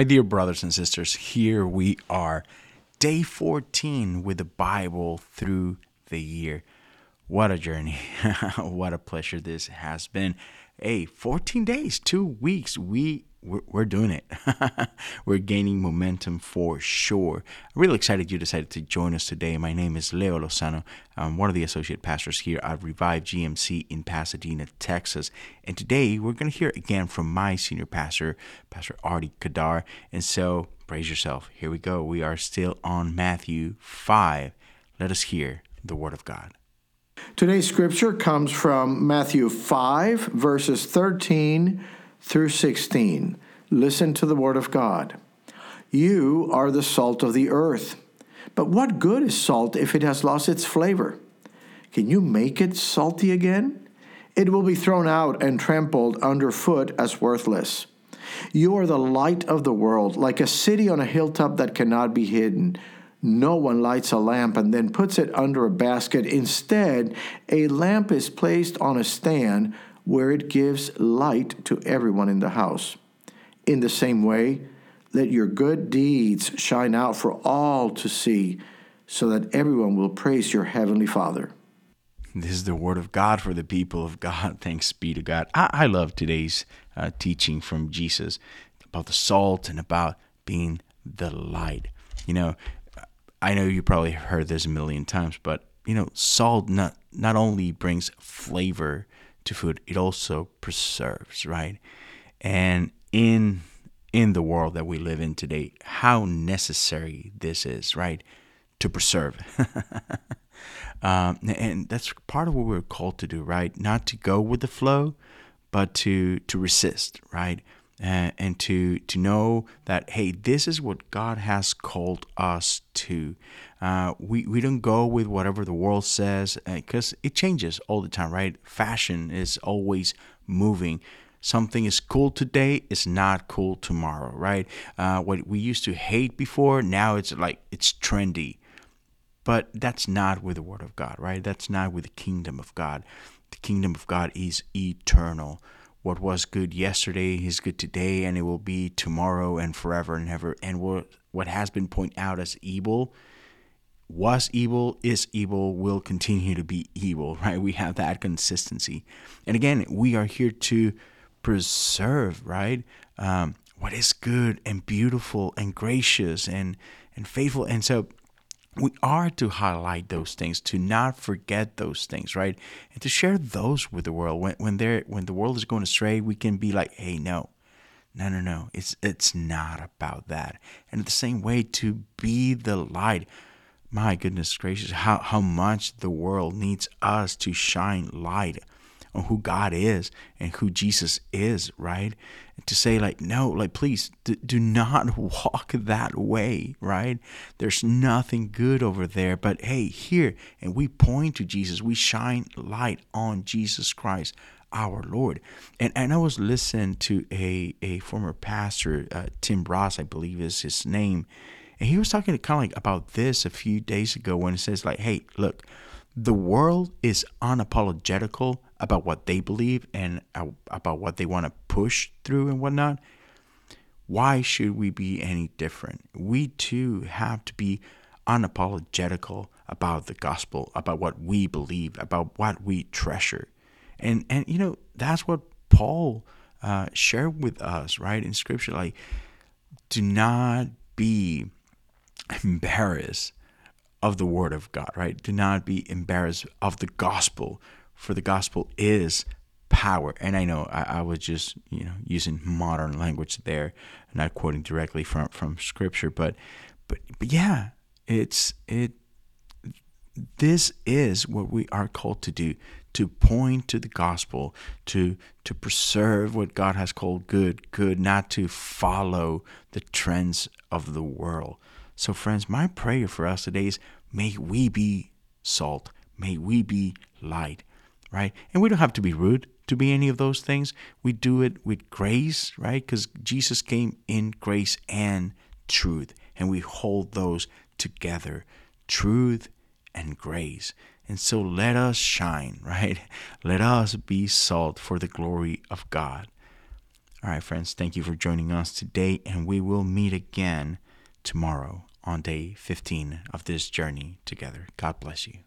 My dear brothers and sisters, here we are, day 14 with the Bible through the year. What a journey. what a pleasure this has been. Hey, 14 days, two weeks. We we're, we're doing it. we're gaining momentum for sure. I'm really excited you decided to join us today. My name is Leo Lozano. I'm one of the associate pastors here at Revive GMC in Pasadena, Texas. And today we're going to hear again from my senior pastor, Pastor Artie Kadar. And so praise yourself. Here we go. We are still on Matthew 5. Let us hear the word of God. Today's scripture comes from Matthew 5, verses 13 through 16. Listen to the word of God. You are the salt of the earth. But what good is salt if it has lost its flavor? Can you make it salty again? It will be thrown out and trampled underfoot as worthless. You are the light of the world, like a city on a hilltop that cannot be hidden. No one lights a lamp and then puts it under a basket. Instead, a lamp is placed on a stand where it gives light to everyone in the house. In the same way, let your good deeds shine out for all to see, so that everyone will praise your heavenly Father. This is the word of God for the people of God. Thanks be to God. I, I love today's uh, teaching from Jesus about the salt and about being the light. You know, I know you probably have heard this a million times, but you know, salt not not only brings flavor to food, it also preserves, right? And in in the world that we live in today, how necessary this is, right? To preserve. um, and that's part of what we're called to do, right? Not to go with the flow, but to to resist, right? Uh, and to to know that hey, this is what God has called us to. Uh, we we don't go with whatever the world says because uh, it changes all the time, right? Fashion is always moving. Something is cool today is not cool tomorrow, right? Uh, what we used to hate before, now it's like it's trendy. But that's not with the Word of God, right? That's not with the kingdom of God. The kingdom of God is eternal what was good yesterday is good today and it will be tomorrow and forever and ever. And what what has been pointed out as evil was evil is evil will continue to be evil right? We have that consistency. And again we are here to preserve right? Um, what is good and beautiful and gracious and and faithful. And so we are to highlight those things to not forget those things right? And to share those with the world. When when they when the world is going astray we can be like hey no. No no no. It's it's not about that. And the same way to be the light my goodness gracious how how much the world needs us to shine light on who God is and who Jesus is, right? To say, like, no, like, please do, do not walk that way, right? There's nothing good over there, but hey, here, and we point to Jesus, we shine light on Jesus Christ, our Lord. And, and I was listening to a, a former pastor, uh, Tim Ross, I believe is his name, and he was talking kind of like about this a few days ago when it says, like, hey, look, the world is unapologetical about what they believe and about what they want to push through and whatnot, why should we be any different? We too have to be unapologetical about the gospel, about what we believe, about what we treasure. And and you know, that's what Paul uh, shared with us, right, in scripture. Like, do not be embarrassed of the word of God, right? Do not be embarrassed of the gospel, for the gospel is power. And I know I, I, was just, you know, using modern language there, not quoting directly from, from scripture, but but but yeah, it's it this is what we are called to do to point to the gospel to to preserve what god has called good good not to follow the trends of the world so friends my prayer for us today is may we be salt may we be light right? And we don't have to be rude to be any of those things. We do it with grace, right? Because Jesus came in grace and truth, and we hold those together truth and grace. And so let us shine, right? Let us be salt for the glory of God. All right, friends, thank you for joining us today, and we will meet again tomorrow on day 15 of this journey together. God bless you.